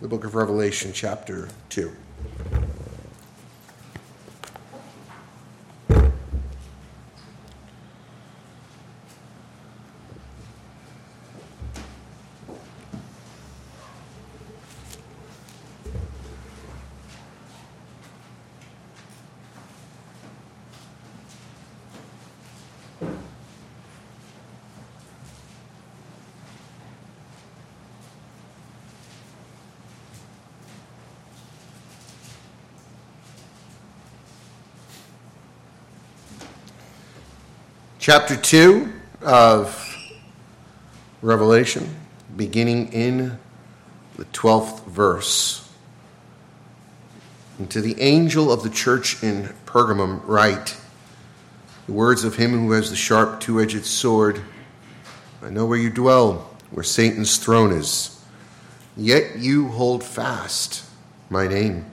the book of Revelation, chapter 2. Chapter 2 of Revelation, beginning in the 12th verse. And to the angel of the church in Pergamum, write the words of him who has the sharp two edged sword I know where you dwell, where Satan's throne is. Yet you hold fast my name.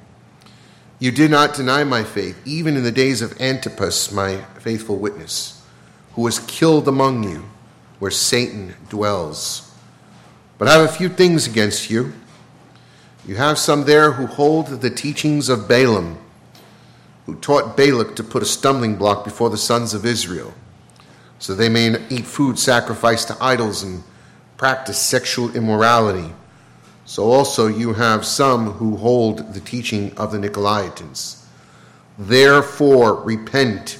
You did not deny my faith, even in the days of Antipas, my faithful witness who was killed among you, where Satan dwells. But I have a few things against you. You have some there who hold the teachings of Balaam, who taught Balak to put a stumbling block before the sons of Israel, so they may eat food sacrificed to idols and practice sexual immorality. So also you have some who hold the teaching of the Nicolaitans. Therefore, repent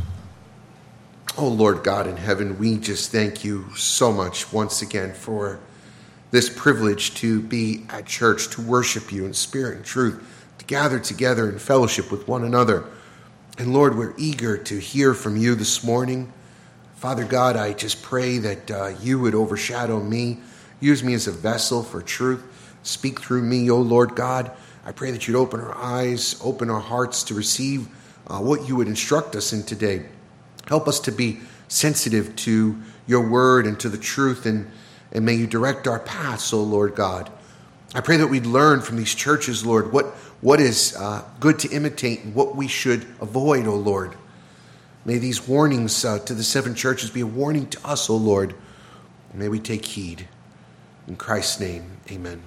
Oh, Lord God in heaven, we just thank you so much once again for this privilege to be at church, to worship you in spirit and truth, to gather together in fellowship with one another. And Lord, we're eager to hear from you this morning. Father God, I just pray that uh, you would overshadow me, use me as a vessel for truth. Speak through me, O Lord God. I pray that you'd open our eyes, open our hearts to receive uh, what you would instruct us in today. Help us to be sensitive to your word and to the truth, and, and may you direct our paths, O Lord God. I pray that we'd learn from these churches, Lord, what, what is uh, good to imitate and what we should avoid, O Lord. May these warnings uh, to the seven churches be a warning to us, O Lord. May we take heed. In Christ's name, amen.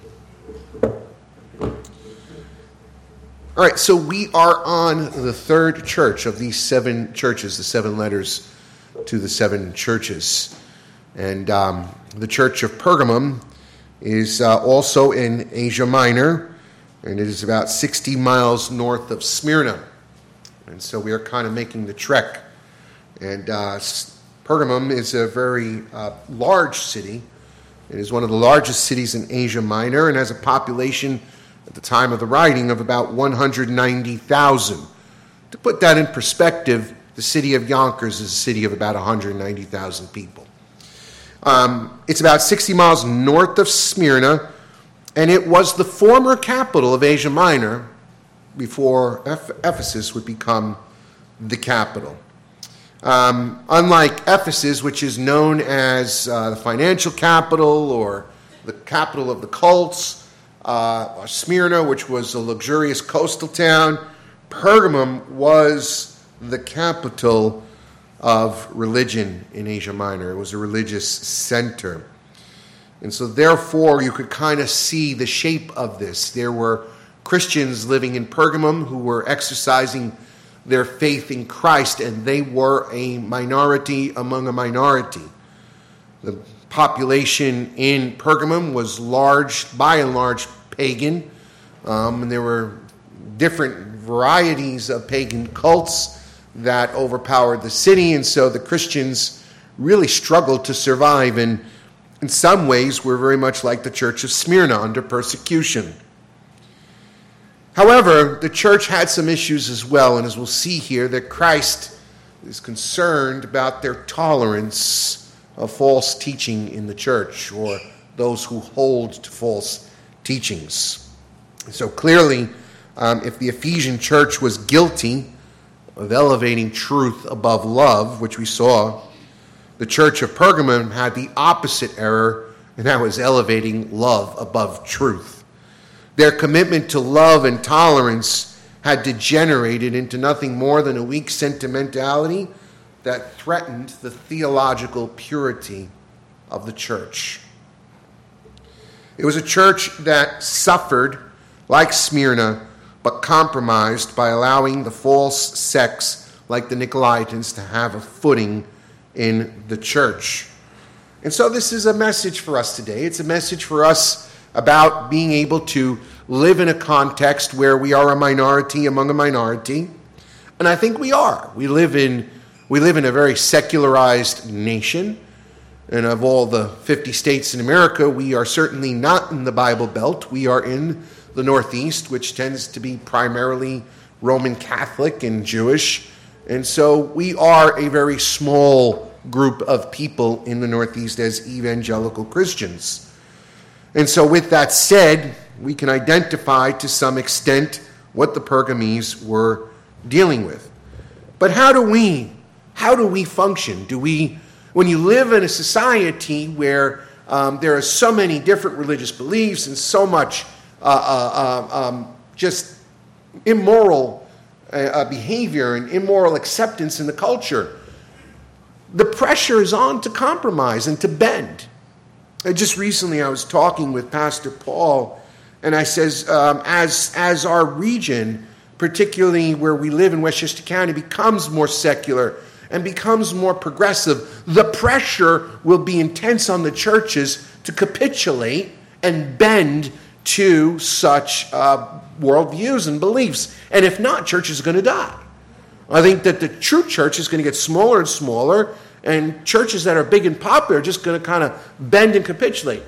All right, so we are on the third church of these seven churches, the seven letters to the seven churches. And um, the church of Pergamum is uh, also in Asia Minor, and it is about 60 miles north of Smyrna. And so we are kind of making the trek. And uh, Pergamum is a very uh, large city. It is one of the largest cities in Asia Minor and has a population at the time of the writing of about 190,000. To put that in perspective, the city of Yonkers is a city of about 190,000 people. Um, it's about 60 miles north of Smyrna, and it was the former capital of Asia Minor before Ephesus would become the capital. Um, unlike Ephesus, which is known as uh, the financial capital or the capital of the cults, uh, Smyrna, which was a luxurious coastal town. Pergamum was the capital of religion in Asia Minor. It was a religious center. And so, therefore, you could kind of see the shape of this. There were Christians living in Pergamum who were exercising their faith in Christ, and they were a minority among a minority. The population in Pergamum was large, by and large, pagan, um, and there were different varieties of pagan cults that overpowered the city, and so the Christians really struggled to survive, and in some ways were very much like the church of Smyrna under persecution. However, the church had some issues as well, and as we'll see here, that Christ is concerned about their tolerance of false teaching in the church or those who hold to false teachings. So clearly, um, if the Ephesian church was guilty of elevating truth above love, which we saw, the church of Pergamum had the opposite error, and that was elevating love above truth. Their commitment to love and tolerance had degenerated into nothing more than a weak sentimentality that threatened the theological purity of the church. It was a church that suffered, like Smyrna, but compromised by allowing the false sects like the Nicolaitans to have a footing in the church. And so, this is a message for us today. It's a message for us about being able to live in a context where we are a minority among a minority. And I think we are. We live in, we live in a very secularized nation. And of all the 50 states in America, we are certainly not in the Bible Belt. We are in the Northeast, which tends to be primarily Roman Catholic and Jewish. And so we are a very small group of people in the Northeast as evangelical Christians. And so, with that said, we can identify to some extent what the Pergamese were dealing with. But how do we how do we function? Do we when you live in a society where um, there are so many different religious beliefs and so much uh, uh, uh um, just immoral uh, uh, behavior and immoral acceptance in the culture, the pressure is on to compromise and to bend. Just recently, I was talking with Pastor Paul, and I says, um, as as our region, particularly where we live in Westchester County, becomes more secular and becomes more progressive, the pressure will be intense on the churches to capitulate and bend to such uh, worldviews and beliefs. And if not, churches are going to die. I think that the true church is going to get smaller and smaller, and churches that are big and popular are just going to kind of bend and capitulate.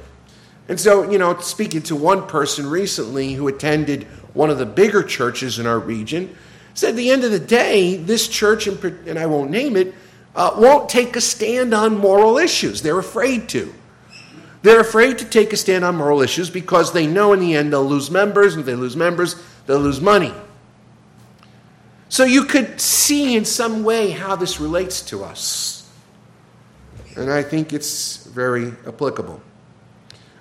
And so, you know, speaking to one person recently who attended one of the bigger churches in our region, said at the end of the day, this church, and I won't name it, uh, won't take a stand on moral issues. They're afraid to. They're afraid to take a stand on moral issues because they know in the end they'll lose members, and if they lose members, they'll lose money. So you could see in some way how this relates to us. And I think it's very applicable.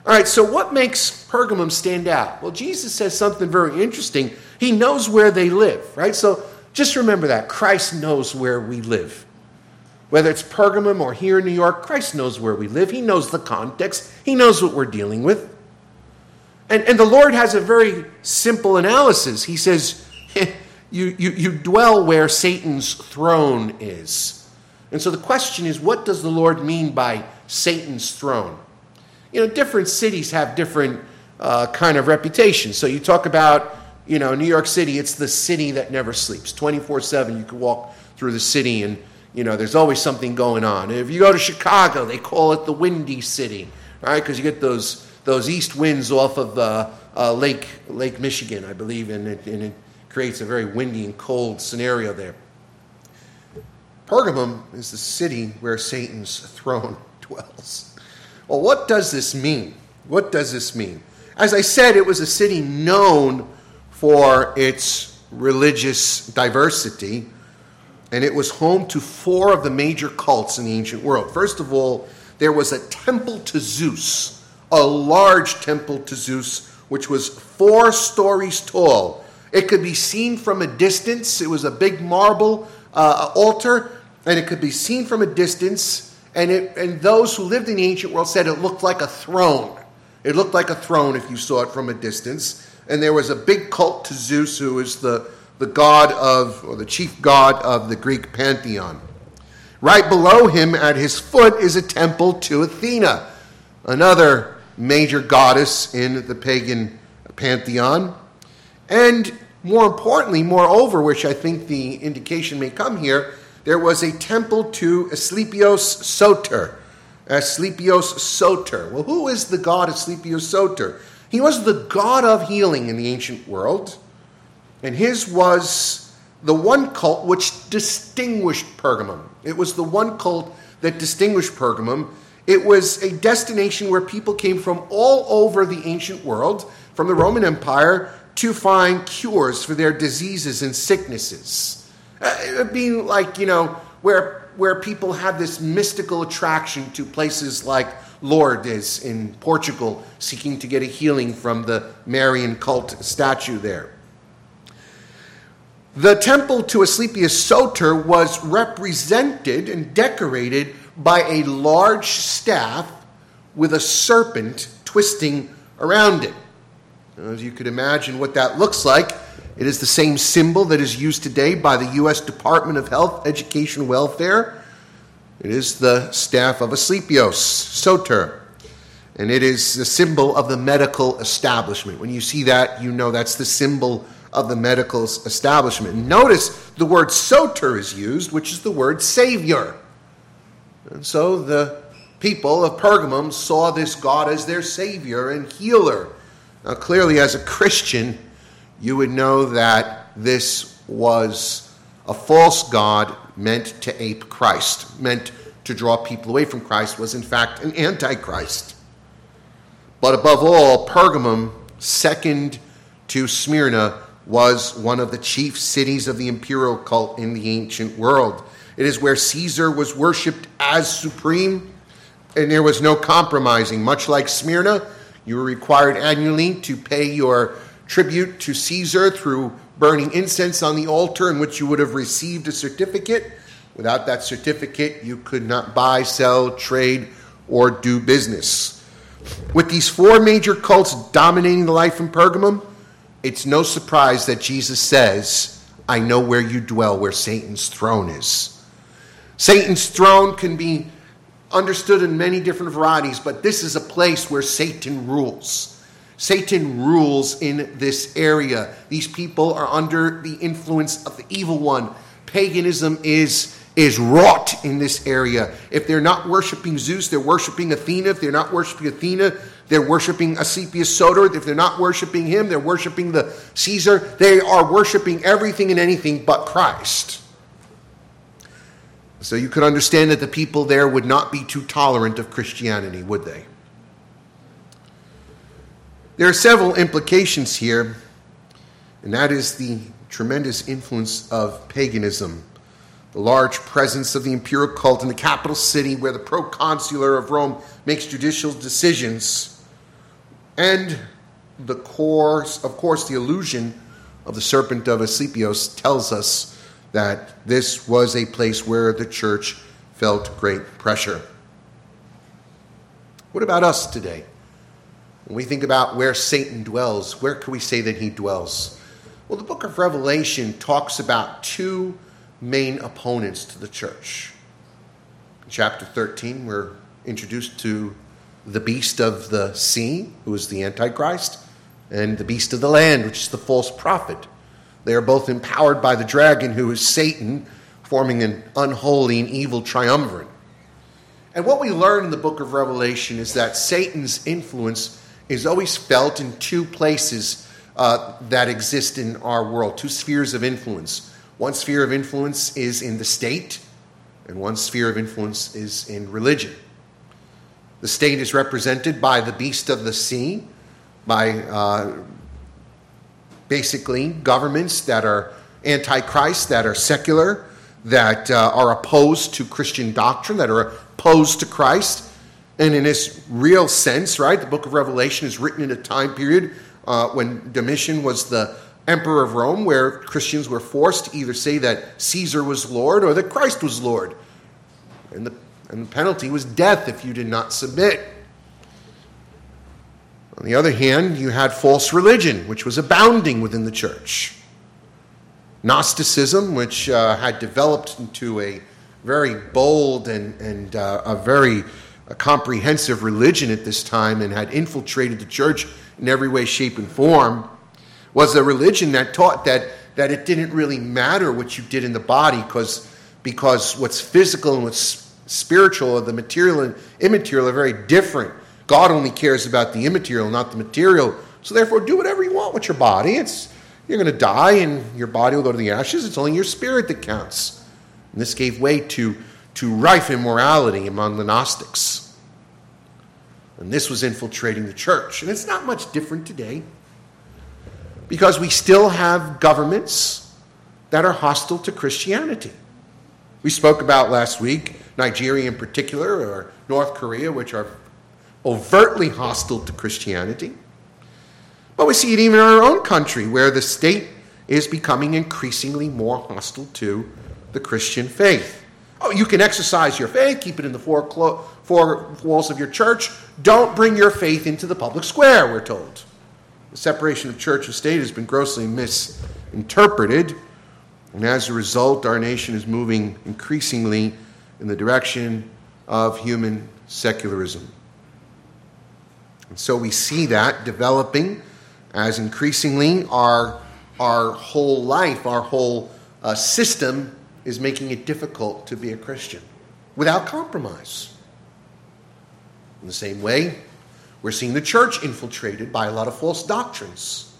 All right, so what makes Pergamum stand out? Well, Jesus says something very interesting. He knows where they live, right? So just remember that. Christ knows where we live. Whether it's Pergamum or here in New York, Christ knows where we live. He knows the context, He knows what we're dealing with. And, and the Lord has a very simple analysis. He says, you, you, you dwell where Satan's throne is. And so the question is, what does the Lord mean by Satan's throne? You know, different cities have different uh, kind of reputations. So you talk about, you know, New York City, it's the city that never sleeps. 24 7, you can walk through the city and, you know, there's always something going on. If you go to Chicago, they call it the Windy City, right? Because you get those, those east winds off of the uh, Lake, Lake Michigan, I believe, and it, and it creates a very windy and cold scenario there. Pergamum is the city where Satan's throne dwells. Well, what does this mean? What does this mean? As I said, it was a city known for its religious diversity, and it was home to four of the major cults in the ancient world. First of all, there was a temple to Zeus, a large temple to Zeus, which was four stories tall. It could be seen from a distance. It was a big marble uh, altar, and it could be seen from a distance. And, it, and those who lived in the ancient world said it looked like a throne. It looked like a throne if you saw it from a distance. And there was a big cult to Zeus, who is the, the god of, or the chief god of the Greek pantheon. Right below him, at his foot, is a temple to Athena, another major goddess in the pagan pantheon. And more importantly, moreover, which I think the indication may come here, there was a temple to Asclepios Soter. Asclepios Soter. Well, who is the god Asclepios Soter? He was the god of healing in the ancient world, and his was the one cult which distinguished Pergamum. It was the one cult that distinguished Pergamum. It was a destination where people came from all over the ancient world, from the Roman Empire, to find cures for their diseases and sicknesses. Uh, being like, you know, where, where people have this mystical attraction to places like Lourdes in Portugal, seeking to get a healing from the Marian cult statue there. The temple to Asclepius Soter was represented and decorated by a large staff with a serpent twisting around it. As you could imagine what that looks like, it is the same symbol that is used today by the U.S. Department of Health, Education, Welfare. It is the staff of Asclepius Soter, and it is the symbol of the medical establishment. When you see that, you know that's the symbol of the medical establishment. Notice the word soter is used, which is the word savior. And so the people of Pergamum saw this God as their savior and healer. Now, clearly, as a Christian, you would know that this was a false God meant to ape Christ, meant to draw people away from Christ, was in fact an antichrist. But above all, Pergamum, second to Smyrna, was one of the chief cities of the imperial cult in the ancient world. It is where Caesar was worshipped as supreme, and there was no compromising. Much like Smyrna, you were required annually to pay your tribute to Caesar through burning incense on the altar, in which you would have received a certificate. Without that certificate, you could not buy, sell, trade, or do business. With these four major cults dominating the life in Pergamum, it's no surprise that Jesus says, I know where you dwell, where Satan's throne is. Satan's throne can be understood in many different varieties, but this is a place where Satan rules. Satan rules in this area. These people are under the influence of the evil one. Paganism is, is wrought in this area. If they're not worshiping Zeus, they're worshiping Athena. If they're not worshiping Athena, they're worshiping Asclepius Soter. If they're not worshiping him, they're worshiping the Caesar. They are worshiping everything and anything but Christ. So you could understand that the people there would not be too tolerant of Christianity, would they? There are several implications here, and that is the tremendous influence of paganism, the large presence of the imperial cult in the capital city where the proconsular of Rome makes judicial decisions and the course, of course, the illusion of the serpent of Asclepius tells us that this was a place where the church felt great pressure. What about us today? When we think about where Satan dwells, where can we say that he dwells? Well, the book of Revelation talks about two main opponents to the church. In chapter 13, we're introduced to the beast of the sea, who is the Antichrist, and the beast of the land, which is the false prophet. They are both empowered by the dragon, who is Satan, forming an unholy and evil triumvirate. And what we learn in the book of Revelation is that Satan's influence is always felt in two places uh, that exist in our world, two spheres of influence. One sphere of influence is in the state, and one sphere of influence is in religion. The state is represented by the beast of the sea, by uh, basically governments that are antichrist, that are secular, that uh, are opposed to Christian doctrine, that are opposed to Christ. And in this real sense, right, the book of Revelation is written in a time period uh, when Domitian was the emperor of Rome, where Christians were forced to either say that Caesar was Lord or that Christ was Lord. And the and the penalty was death if you did not submit. On the other hand, you had false religion, which was abounding within the church. Gnosticism, which uh, had developed into a very bold and, and uh, a very a comprehensive religion at this time and had infiltrated the church in every way, shape, and form, was a religion that taught that, that it didn't really matter what you did in the body because because what's physical and what's spiritual and the material and immaterial are very different. God only cares about the immaterial, not the material. So therefore, do whatever you want with your body. It's you're going to die, and your body will go to the ashes. It's only your spirit that counts. And this gave way to to rife immorality among the Gnostics. And this was infiltrating the church. And it's not much different today. because we still have governments that are hostile to Christianity. We spoke about last week Nigeria in particular, or North Korea, which are overtly hostile to Christianity. But we see it even in our own country, where the state is becoming increasingly more hostile to the Christian faith. Oh, you can exercise your faith, keep it in the four, clo- four walls of your church. Don't bring your faith into the public square, we're told. The separation of church and state has been grossly misinterpreted, and as a result, our nation is moving increasingly in the direction of human secularism. And so we see that developing as increasingly our, our whole life, our whole uh, system is making it difficult to be a Christian without compromise. In the same way, we're seeing the church infiltrated by a lot of false doctrines.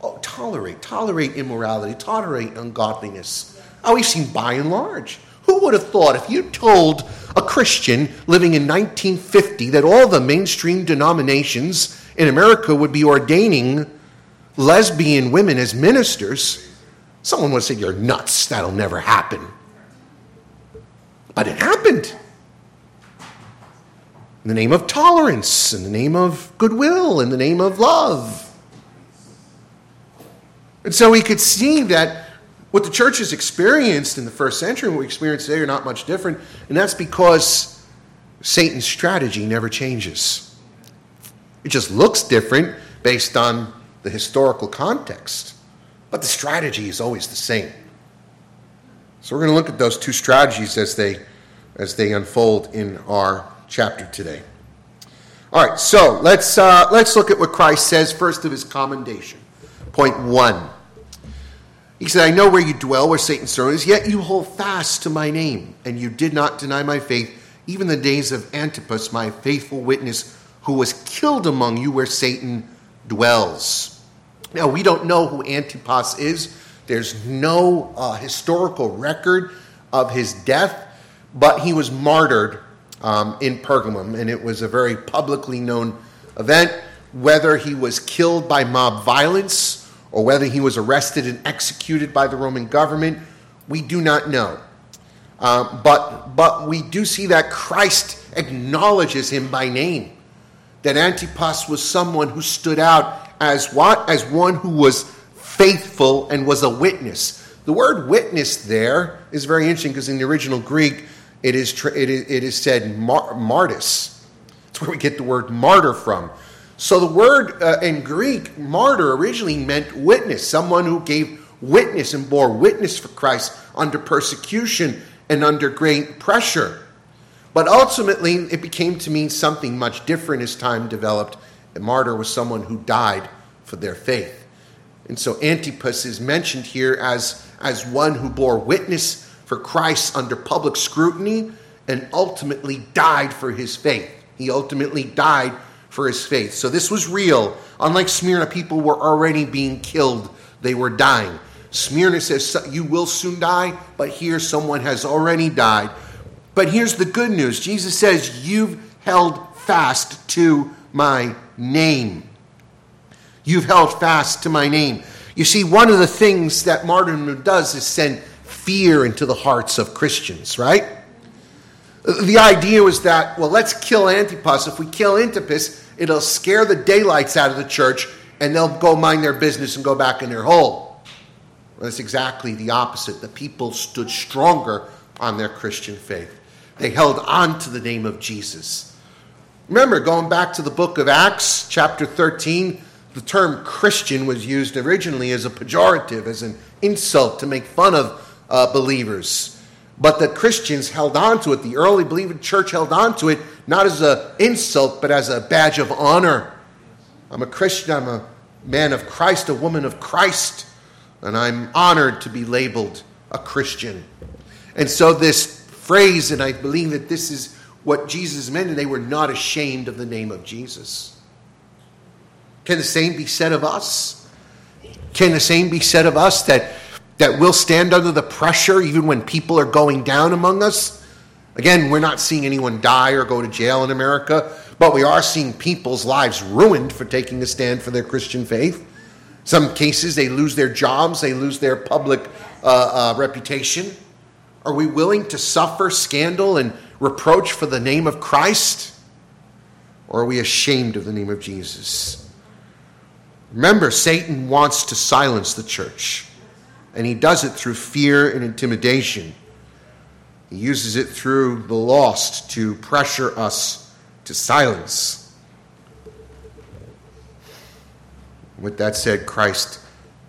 Oh, tolerate, tolerate immorality, tolerate ungodliness. Oh, we've seen by and large. Who would have thought if you told a Christian living in 1950 that all the mainstream denominations in America would be ordaining lesbian women as ministers? Someone would say, You're nuts. That'll never happen. But it happened. In the name of tolerance, in the name of goodwill, in the name of love. And so we could see that what the church has experienced in the first century and what we experience today are not much different, and that's because Satan's strategy never changes. It just looks different based on the historical context. But the strategy is always the same. So we're going to look at those two strategies as they as they unfold in our chapter today. All right, so let's uh, let's look at what Christ says first of his commendation. Point one. He said, "I know where you dwell, where Satan's throne is. Yet you hold fast to my name, and you did not deny my faith, even the days of Antipas, my faithful witness, who was killed among you, where Satan dwells." Now, we don't know who Antipas is. There's no uh, historical record of his death, but he was martyred um, in Pergamum, and it was a very publicly known event. Whether he was killed by mob violence or whether he was arrested and executed by the Roman government, we do not know. Uh, but, but we do see that Christ acknowledges him by name, that Antipas was someone who stood out as what? As one who was faithful and was a witness. The word witness there is very interesting because in the original Greek, it is, tra- it is, it is said mar-. That's where we get the word martyr from. So the word uh, in Greek, martyr, originally meant witness, someone who gave witness and bore witness for Christ under persecution and under great pressure. But ultimately, it became to mean something much different as time developed a martyr was someone who died for their faith. And so Antipas is mentioned here as, as one who bore witness for Christ under public scrutiny and ultimately died for his faith. He ultimately died for his faith. So this was real. Unlike Smyrna, people were already being killed, they were dying. Smyrna says, You will soon die, but here someone has already died. But here's the good news Jesus says, You've held fast to my name. You've held fast to my name. You see, one of the things that martyrdom does is send fear into the hearts of Christians, right? The idea was that, well, let's kill Antipas. If we kill Antipas, it'll scare the daylights out of the church and they'll go mind their business and go back in their hole. Well, that's exactly the opposite. The people stood stronger on their Christian faith, they held on to the name of Jesus. Remember, going back to the book of Acts, chapter 13, the term Christian was used originally as a pejorative, as an insult to make fun of uh, believers. But the Christians held on to it. The early believing church held on to it not as an insult, but as a badge of honor. I'm a Christian. I'm a man of Christ, a woman of Christ, and I'm honored to be labeled a Christian. And so, this phrase, and I believe that this is what Jesus meant, and they were not ashamed of the name of Jesus. Can the same be said of us? Can the same be said of us that, that we'll stand under the pressure even when people are going down among us? Again, we're not seeing anyone die or go to jail in America, but we are seeing people's lives ruined for taking a stand for their Christian faith. Some cases, they lose their jobs, they lose their public uh, uh, reputation. Are we willing to suffer scandal and reproach for the name of Christ? Or are we ashamed of the name of Jesus? Remember, Satan wants to silence the church, and he does it through fear and intimidation. He uses it through the lost to pressure us to silence. With that said, Christ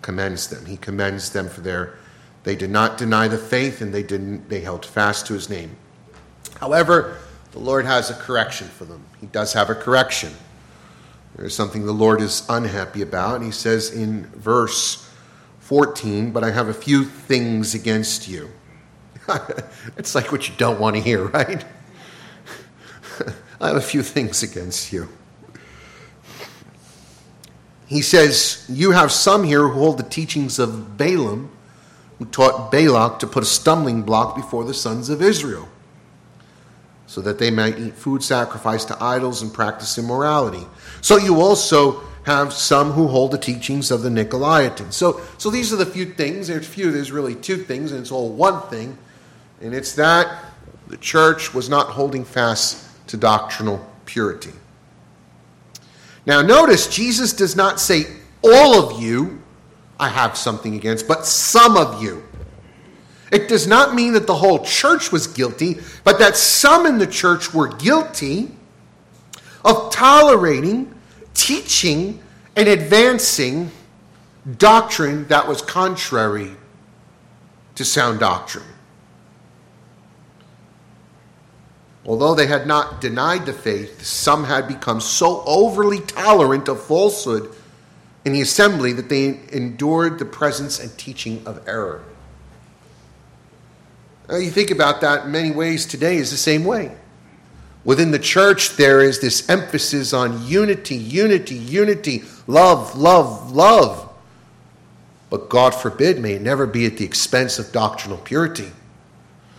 commends them. He commends them for their they did not deny the faith and they didn't they held fast to his name. However, the Lord has a correction for them. He does have a correction. There's something the Lord is unhappy about. He says in verse 14, But I have a few things against you. it's like what you don't want to hear, right? I have a few things against you. He says, You have some here who hold the teachings of Balaam, who taught Balak to put a stumbling block before the sons of Israel, so that they might eat food sacrificed to idols and practice immorality. So you also have some who hold the teachings of the Nicolaitans. So, so these are the few things. There's few, there's really two things, and it's all one thing. And it's that the church was not holding fast to doctrinal purity. Now, notice Jesus does not say, All of you I have something against, but some of you. It does not mean that the whole church was guilty, but that some in the church were guilty of tolerating, teaching, and advancing doctrine that was contrary to sound doctrine. Although they had not denied the faith, some had become so overly tolerant of falsehood in the assembly that they endured the presence and teaching of error. You think about that in many ways today is the same way. Within the church, there is this emphasis on unity, unity, unity, love, love, love. But God forbid, may it never be at the expense of doctrinal purity.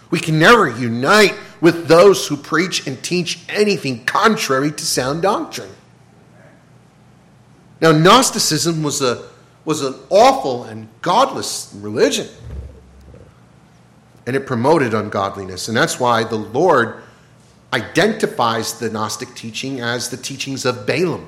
We can never unite with those who preach and teach anything contrary to sound doctrine. Now, Gnosticism was, a, was an awful and godless religion, and it promoted ungodliness. And that's why the Lord identifies the Gnostic teaching as the teachings of Balaam.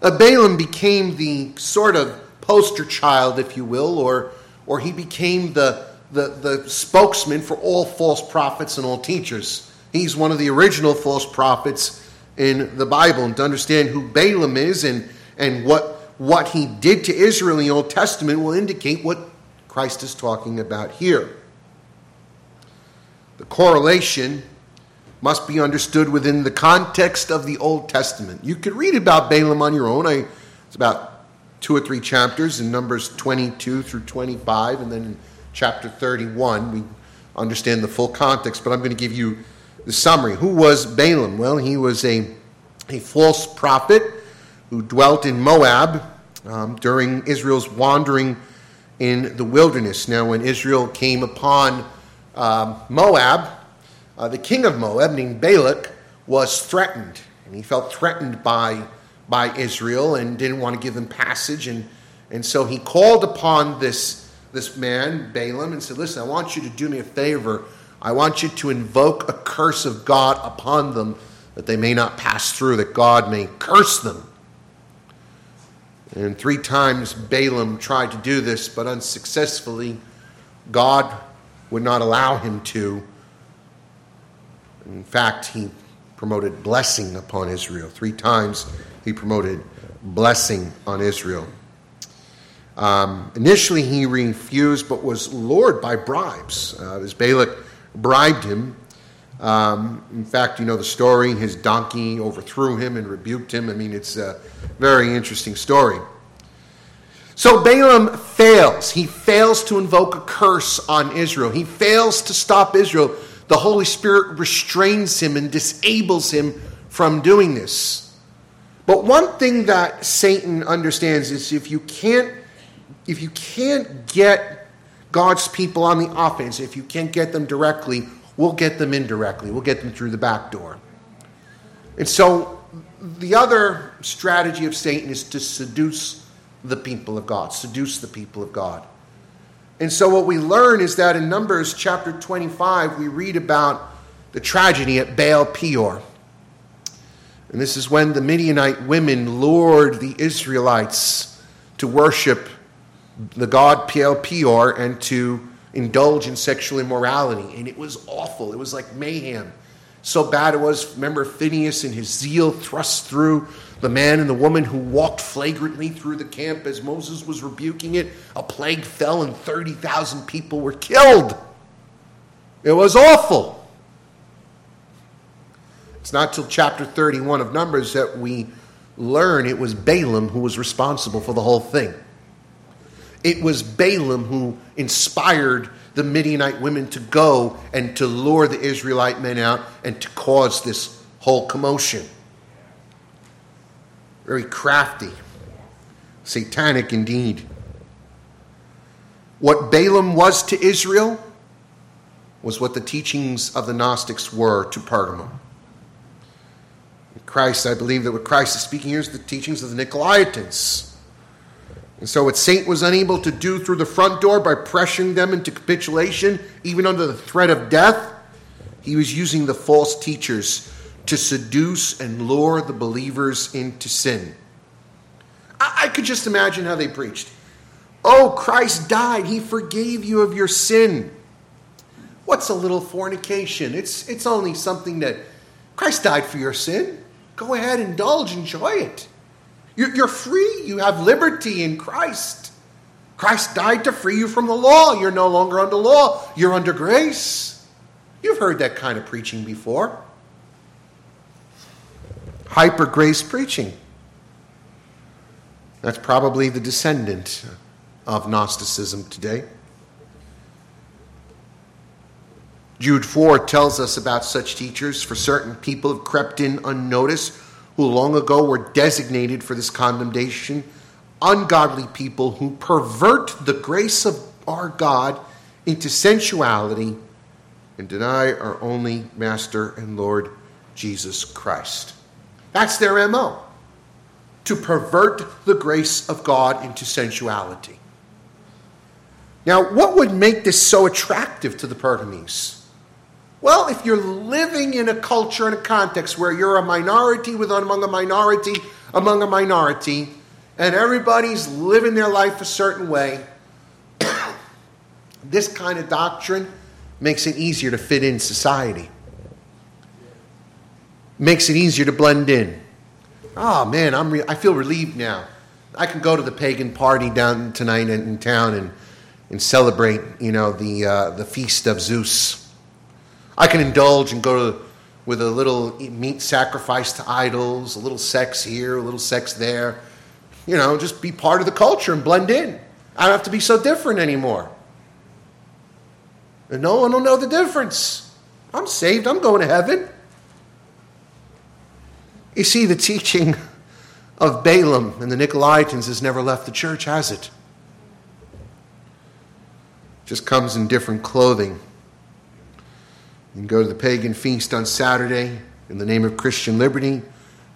Uh, Balaam became the sort of poster child, if you will, or, or he became the, the, the spokesman for all false prophets and all teachers. He's one of the original false prophets in the Bible. And to understand who Balaam is and, and what, what he did to Israel in the Old Testament will indicate what Christ is talking about here. Correlation must be understood within the context of the Old Testament. You could read about Balaam on your own. I, it's about two or three chapters in Numbers 22 through 25, and then in chapter 31, we understand the full context, but I'm going to give you the summary. Who was Balaam? Well, he was a, a false prophet who dwelt in Moab um, during Israel's wandering in the wilderness. Now, when Israel came upon um, Moab, uh, the king of Moab, named Balak, was threatened. And he felt threatened by, by Israel and didn't want to give them passage. And, and so he called upon this this man, Balaam, and said, Listen, I want you to do me a favor. I want you to invoke a curse of God upon them that they may not pass through, that God may curse them. And three times Balaam tried to do this, but unsuccessfully. God would not allow him to. In fact, he promoted blessing upon Israel. Three times he promoted blessing on Israel. Um, initially, he refused, but was lured by bribes. Uh, as Balak bribed him, um, in fact, you know the story. His donkey overthrew him and rebuked him. I mean, it's a very interesting story. So Balaam fails. He fails to invoke a curse on Israel. He fails to stop Israel. The Holy Spirit restrains him and disables him from doing this. But one thing that Satan understands is if you can't if you can't get God's people on the offense, if you can't get them directly, we'll get them indirectly. We'll get them through the back door. And so the other strategy of Satan is to seduce the people of God, seduce the people of God. And so, what we learn is that in Numbers chapter 25, we read about the tragedy at Baal Peor. And this is when the Midianite women lured the Israelites to worship the god Baal Peor and to indulge in sexual immorality. And it was awful. It was like mayhem. So bad it was. Remember Phineas and his zeal thrust through the man and the woman who walked flagrantly through the camp as Moses was rebuking it. A plague fell and 30,000 people were killed. It was awful. It's not till chapter 31 of Numbers that we learn it was Balaam who was responsible for the whole thing. It was Balaam who inspired the Midianite women to go and to lure the Israelite men out and to cause this whole commotion. Very crafty, satanic indeed. What Balaam was to Israel was what the teachings of the Gnostics were to Pergamum. Christ, I believe that what Christ is speaking here is the teachings of the Nicolaitans. And so, what Satan was unable to do through the front door by pressuring them into capitulation, even under the threat of death, he was using the false teachers to seduce and lure the believers into sin. I, I could just imagine how they preached. Oh, Christ died. He forgave you of your sin. What's a little fornication? It's, it's only something that Christ died for your sin. Go ahead, indulge, enjoy it. You're free. You have liberty in Christ. Christ died to free you from the law. You're no longer under law, you're under grace. You've heard that kind of preaching before. Hyper grace preaching. That's probably the descendant of Gnosticism today. Jude 4 tells us about such teachers, for certain people have crept in unnoticed who long ago were designated for this condemnation, ungodly people who pervert the grace of our God into sensuality and deny our only Master and Lord Jesus Christ. That's their MO to pervert the grace of God into sensuality. Now, what would make this so attractive to the Pergamese? Well, if you're living in a culture and a context where you're a minority with among a minority among a minority, and everybody's living their life a certain way, this kind of doctrine makes it easier to fit in society. Makes it easier to blend in. Oh man, I'm re- I feel relieved now. I can go to the pagan party down tonight in, town and, and celebrate, you know, the uh, the feast of Zeus. I can indulge and go to, with a little meat sacrifice to idols, a little sex here, a little sex there. You know, just be part of the culture and blend in. I don't have to be so different anymore. And no one will know the difference. I'm saved, I'm going to heaven. You see, the teaching of Balaam and the Nicolaitans has never left the church, has it? Just comes in different clothing. You can go to the pagan feast on Saturday in the name of Christian liberty,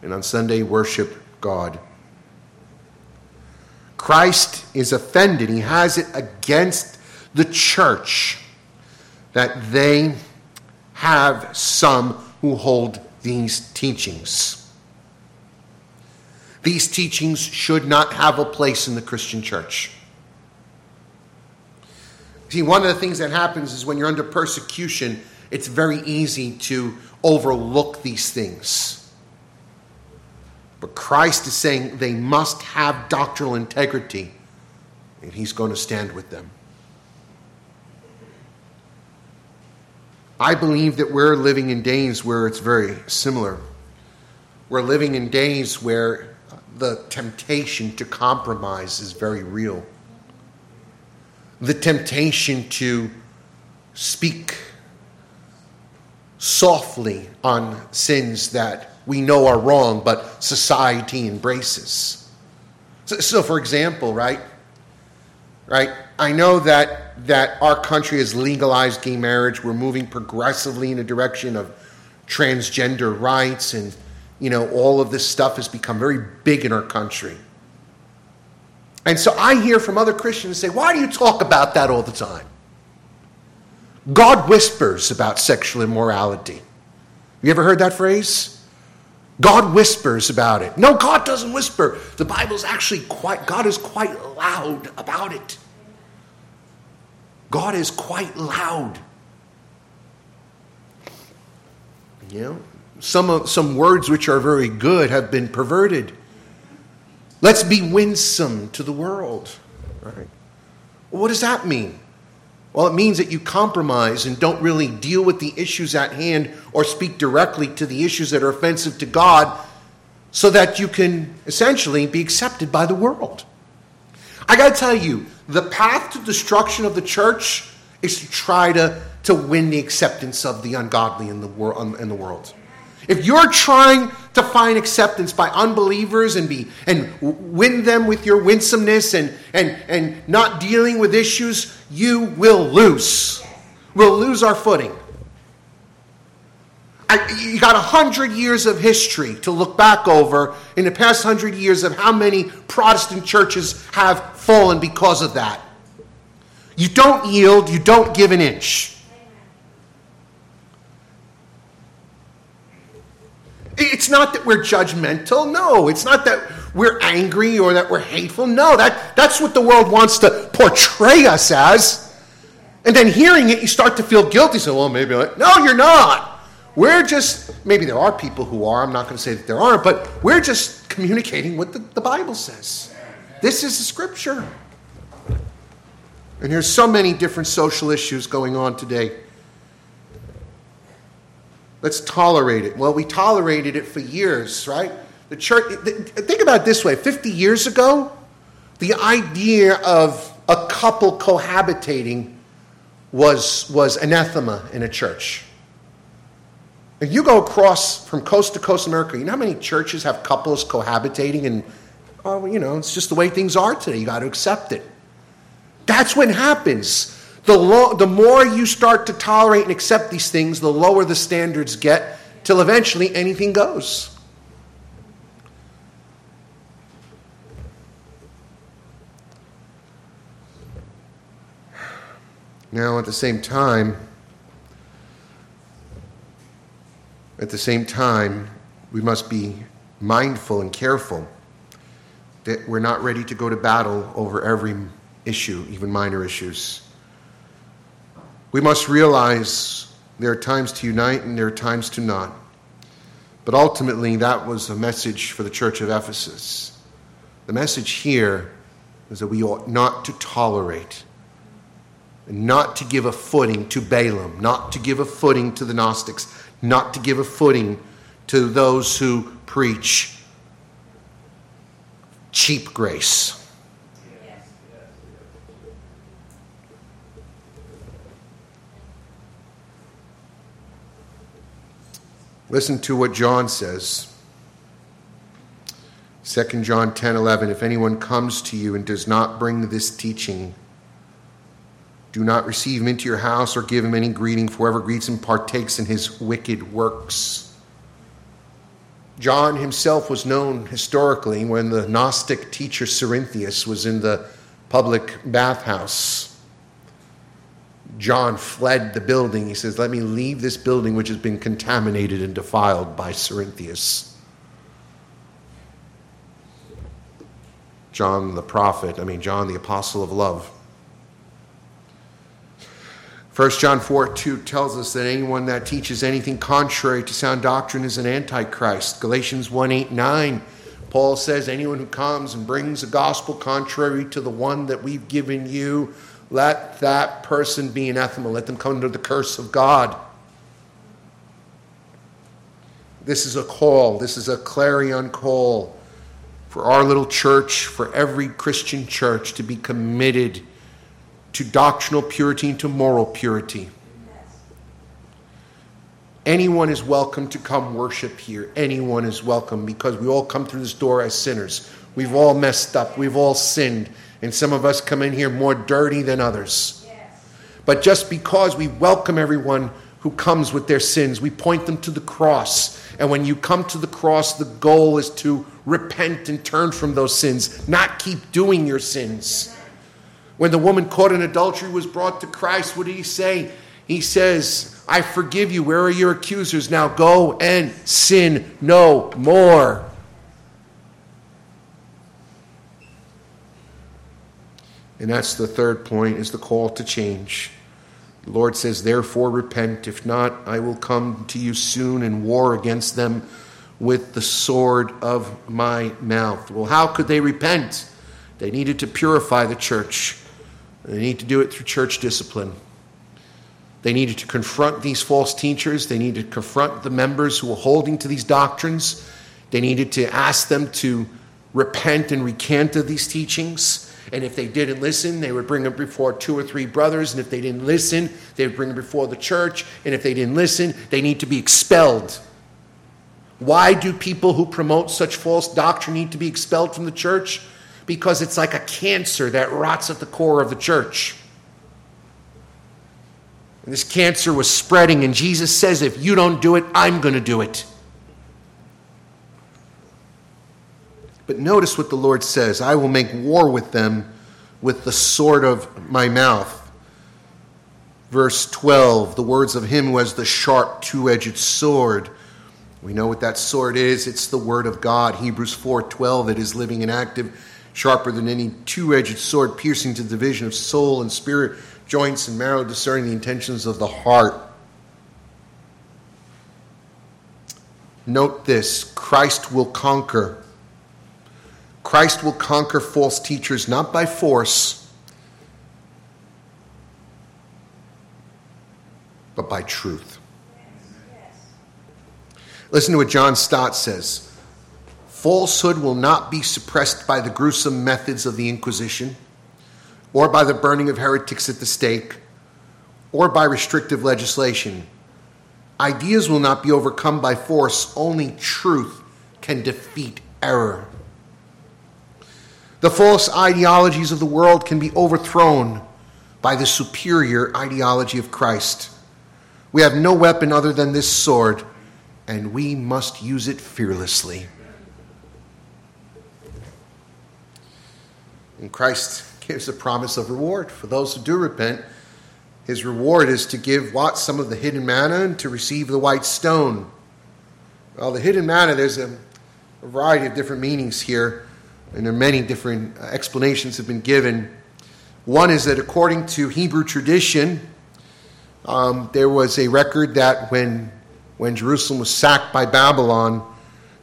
and on Sunday, worship God. Christ is offended. He has it against the church that they have some who hold these teachings. These teachings should not have a place in the Christian church. See, one of the things that happens is when you're under persecution, it's very easy to overlook these things. But Christ is saying they must have doctrinal integrity, and He's going to stand with them. I believe that we're living in days where it's very similar. We're living in days where the temptation to compromise is very real. The temptation to speak softly on sins that we know are wrong, but society embraces. So, so, for example, right, right, I know that that our country has legalized gay marriage. We're moving progressively in a direction of transgender rights, and you know all of this stuff has become very big in our country. And so I hear from other Christians say, Why do you talk about that all the time? God whispers about sexual immorality. You ever heard that phrase? God whispers about it. No, God doesn't whisper. The Bible's actually quite, God is quite loud about it. God is quite loud. You know, some, of, some words which are very good have been perverted. Let's be winsome to the world. Right? What does that mean? Well, it means that you compromise and don't really deal with the issues at hand or speak directly to the issues that are offensive to God so that you can essentially be accepted by the world. I got to tell you, the path to destruction of the church is to try to, to win the acceptance of the ungodly in the, wor- in the world. If you're trying to find acceptance by unbelievers and be and win them with your winsomeness and, and, and not dealing with issues, you will lose. We'll lose our footing. I, you got a hundred years of history to look back over in the past hundred years of how many Protestant churches have fallen because of that. You don't yield, you don't give an inch. It's not that we're judgmental. No, it's not that we're angry or that we're hateful. No, that, that's what the world wants to portray us as. And then hearing it, you start to feel guilty. So, well, maybe like, no, you're not. We're just, maybe there are people who are. I'm not going to say that there aren't, but we're just communicating what the, the Bible says. This is the scripture. And there's so many different social issues going on today. Let's tolerate it. Well, we tolerated it for years, right? The church, think about this way 50 years ago, the idea of a couple cohabitating was, was anathema in a church. If you go across from coast to coast America, you know how many churches have couples cohabitating and, oh, you know, it's just the way things are today. You got to accept it. That's what happens. The, lo- the more you start to tolerate and accept these things, the lower the standards get, till eventually anything goes. Now, at the same time, at the same time, we must be mindful and careful that we're not ready to go to battle over every issue, even minor issues. We must realize there are times to unite and there are times to not. But ultimately, that was a message for the church of Ephesus. The message here is that we ought not to tolerate, not to give a footing to Balaam, not to give a footing to the Gnostics, not to give a footing to those who preach cheap grace. Listen to what John says. 2 John 10 11. If anyone comes to you and does not bring this teaching, do not receive him into your house or give him any greeting, for whoever greets him partakes in his wicked works. John himself was known historically when the Gnostic teacher Cerinthius was in the public bathhouse John fled the building. He says, Let me leave this building which has been contaminated and defiled by Cerinthius. John the prophet, I mean, John the apostle of love. 1 John 4 2 tells us that anyone that teaches anything contrary to sound doctrine is an antichrist. Galatians 1 8 9, Paul says, Anyone who comes and brings a gospel contrary to the one that we've given you let that person be anathema. Let them come under the curse of God. This is a call. This is a clarion call for our little church, for every Christian church to be committed to doctrinal purity and to moral purity. Anyone is welcome to come worship here. Anyone is welcome because we all come through this door as sinners. We've all messed up. We've all sinned. And some of us come in here more dirty than others. But just because we welcome everyone, who comes with their sins. We point them to the cross. And when you come to the cross, the goal is to repent and turn from those sins, not keep doing your sins. When the woman caught in adultery was brought to Christ, what did he say? He says, I forgive you. Where are your accusers? Now go and sin no more. And that's the third point is the call to change. The Lord says, Therefore repent. If not, I will come to you soon and war against them with the sword of my mouth. Well, how could they repent? They needed to purify the church. They need to do it through church discipline. They needed to confront these false teachers. They needed to confront the members who were holding to these doctrines. They needed to ask them to repent and recant of these teachings. And if they didn't listen, they would bring them before two or three brothers. And if they didn't listen, they would bring them before the church. And if they didn't listen, they need to be expelled. Why do people who promote such false doctrine need to be expelled from the church? Because it's like a cancer that rots at the core of the church. And this cancer was spreading, and Jesus says, If you don't do it, I'm going to do it. But notice what the Lord says I will make war with them with the sword of my mouth. Verse 12, the words of him who has the sharp two edged sword. We know what that sword is. It's the word of God. Hebrews 4:12 it is living and active, sharper than any two-edged sword, piercing to the division of soul and spirit, joints and marrow, discerning the intentions of the heart. Note this, Christ will conquer Christ will conquer false teachers not by force, but by truth. Listen to what John Stott says Falsehood will not be suppressed by the gruesome methods of the Inquisition, or by the burning of heretics at the stake, or by restrictive legislation. Ideas will not be overcome by force, only truth can defeat error. The false ideologies of the world can be overthrown by the superior ideology of Christ. We have no weapon other than this sword, and we must use it fearlessly. And Christ gives a promise of reward for those who do repent. His reward is to give what? Some of the hidden manna and to receive the white stone. Well, the hidden manna, there's a, a variety of different meanings here and there are many different uh, explanations have been given. One is that according to Hebrew tradition, um, there was a record that when, when Jerusalem was sacked by Babylon,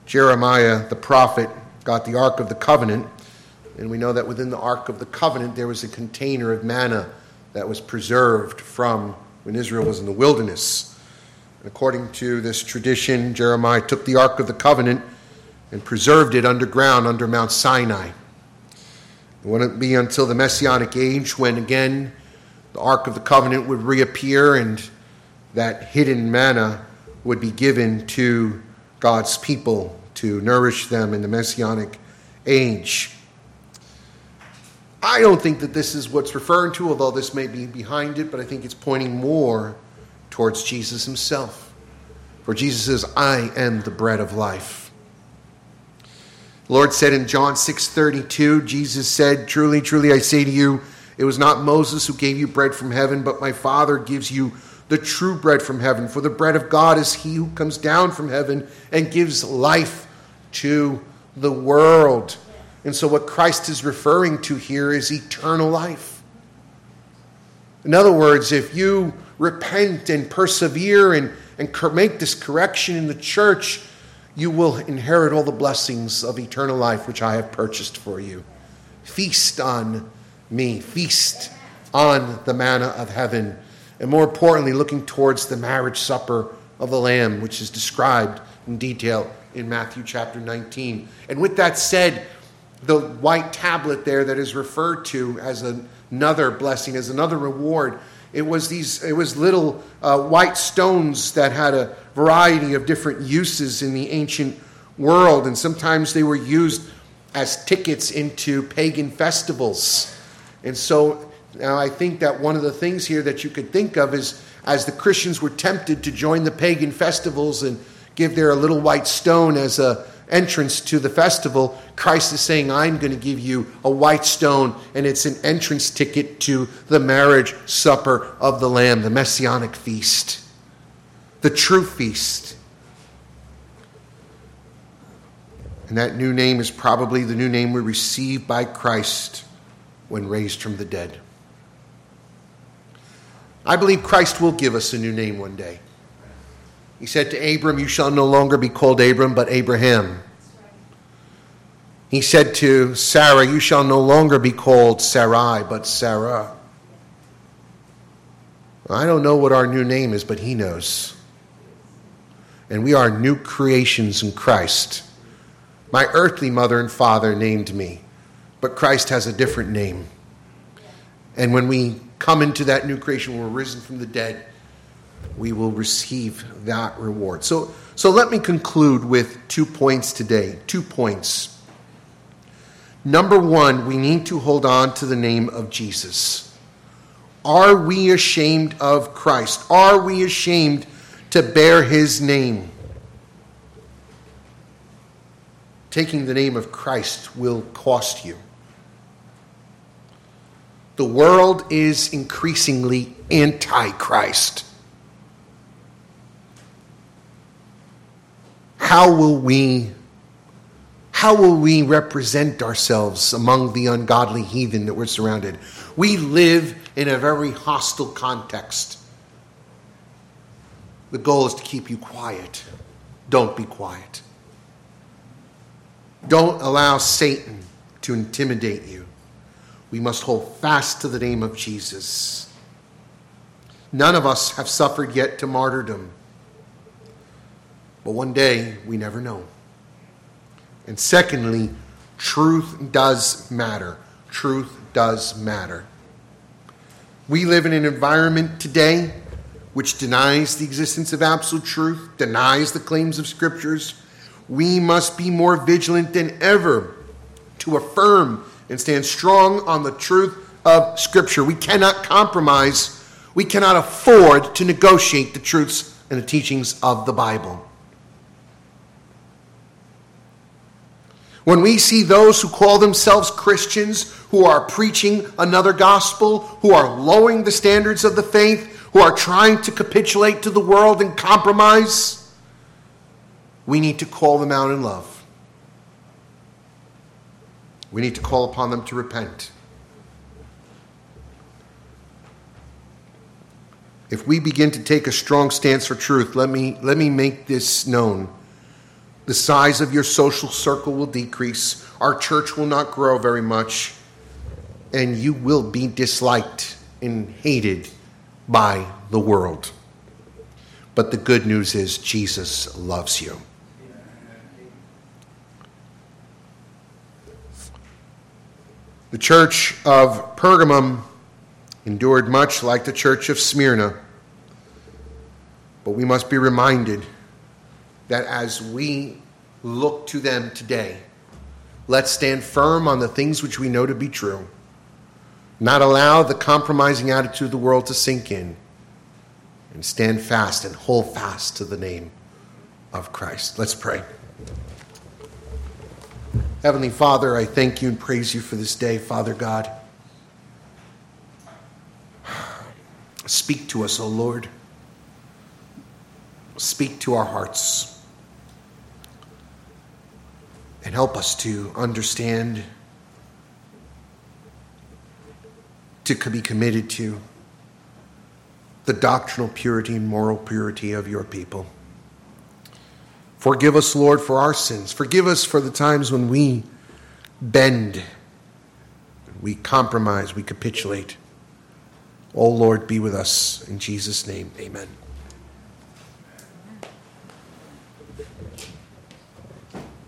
Jeremiah the prophet got the Ark of the Covenant. And we know that within the Ark of the Covenant there was a container of manna that was preserved from when Israel was in the wilderness. And according to this tradition, Jeremiah took the Ark of the Covenant and preserved it underground under Mount Sinai. It wouldn't be until the Messianic age when again the Ark of the Covenant would reappear and that hidden manna would be given to God's people to nourish them in the Messianic age. I don't think that this is what's referring to, although this may be behind it, but I think it's pointing more towards Jesus himself. For Jesus says, I am the bread of life. The Lord said in John 6:32, Jesus said, "Truly, truly I say to you, it was not Moses who gave you bread from heaven, but my Father gives you the true bread from heaven. For the bread of God is he who comes down from heaven and gives life to the world." And so what Christ is referring to here is eternal life. In other words, if you repent and persevere and, and make this correction in the church, you will inherit all the blessings of eternal life which I have purchased for you. Feast on me, feast on the manna of heaven, and more importantly, looking towards the marriage supper of the Lamb, which is described in detail in Matthew chapter 19. And with that said, the white tablet there that is referred to as another blessing, as another reward, it was these it was little uh, white stones that had a variety of different uses in the ancient world, and sometimes they were used as tickets into pagan festivals. And so Now, I think that one of the things here that you could think of is as the Christians were tempted to join the pagan festivals and give their little white stone as a entrance to the festival, Christ is saying, I'm going to give you a white stone, and it's an entrance ticket to the marriage supper of the Lamb, the messianic feast, the true feast. And that new name is probably the new name we receive by Christ when raised from the dead. I believe Christ will give us a new name one day. He said to Abram, You shall no longer be called Abram, but Abraham. He said to Sarah, You shall no longer be called Sarai, but Sarah. I don't know what our new name is, but He knows. And we are new creations in Christ. My earthly mother and father named me, but Christ has a different name. And when we come into that new creation, we're risen from the dead we will receive that reward. So, so let me conclude with two points today. Two points. Number one, we need to hold on to the name of Jesus. Are we ashamed of Christ? Are we ashamed to bear his name? Taking the name of Christ will cost you. The world is increasingly anti Christ. How will we how will we represent ourselves among the ungodly heathen that we're surrounded? We live in a very hostile context. The goal is to keep you quiet. Don't be quiet. Don't allow Satan to intimidate you. We must hold fast to the name of Jesus. None of us have suffered yet to martyrdom. But one day, we never know. And secondly, truth does matter. Truth does matter. We live in an environment today which denies the existence of absolute truth, denies the claims of scriptures. We must be more vigilant than ever to affirm and stand strong on the truth of scripture. We cannot compromise, we cannot afford to negotiate the truths and the teachings of the Bible. When we see those who call themselves Christians, who are preaching another gospel, who are lowering the standards of the faith, who are trying to capitulate to the world and compromise, we need to call them out in love. We need to call upon them to repent. If we begin to take a strong stance for truth, let me, let me make this known. The size of your social circle will decrease. Our church will not grow very much. And you will be disliked and hated by the world. But the good news is Jesus loves you. The church of Pergamum endured much like the church of Smyrna. But we must be reminded that as we look to them today, let's stand firm on the things which we know to be true, not allow the compromising attitude of the world to sink in, and stand fast and hold fast to the name of Christ. Let's pray. Heavenly Father, I thank you and praise you for this day, Father God. Speak to us, O Lord. Speak to our hearts and help us to understand, to be committed to the doctrinal purity and moral purity of your people. Forgive us, Lord, for our sins. Forgive us for the times when we bend, we compromise, we capitulate. Oh, Lord, be with us. In Jesus' name, amen.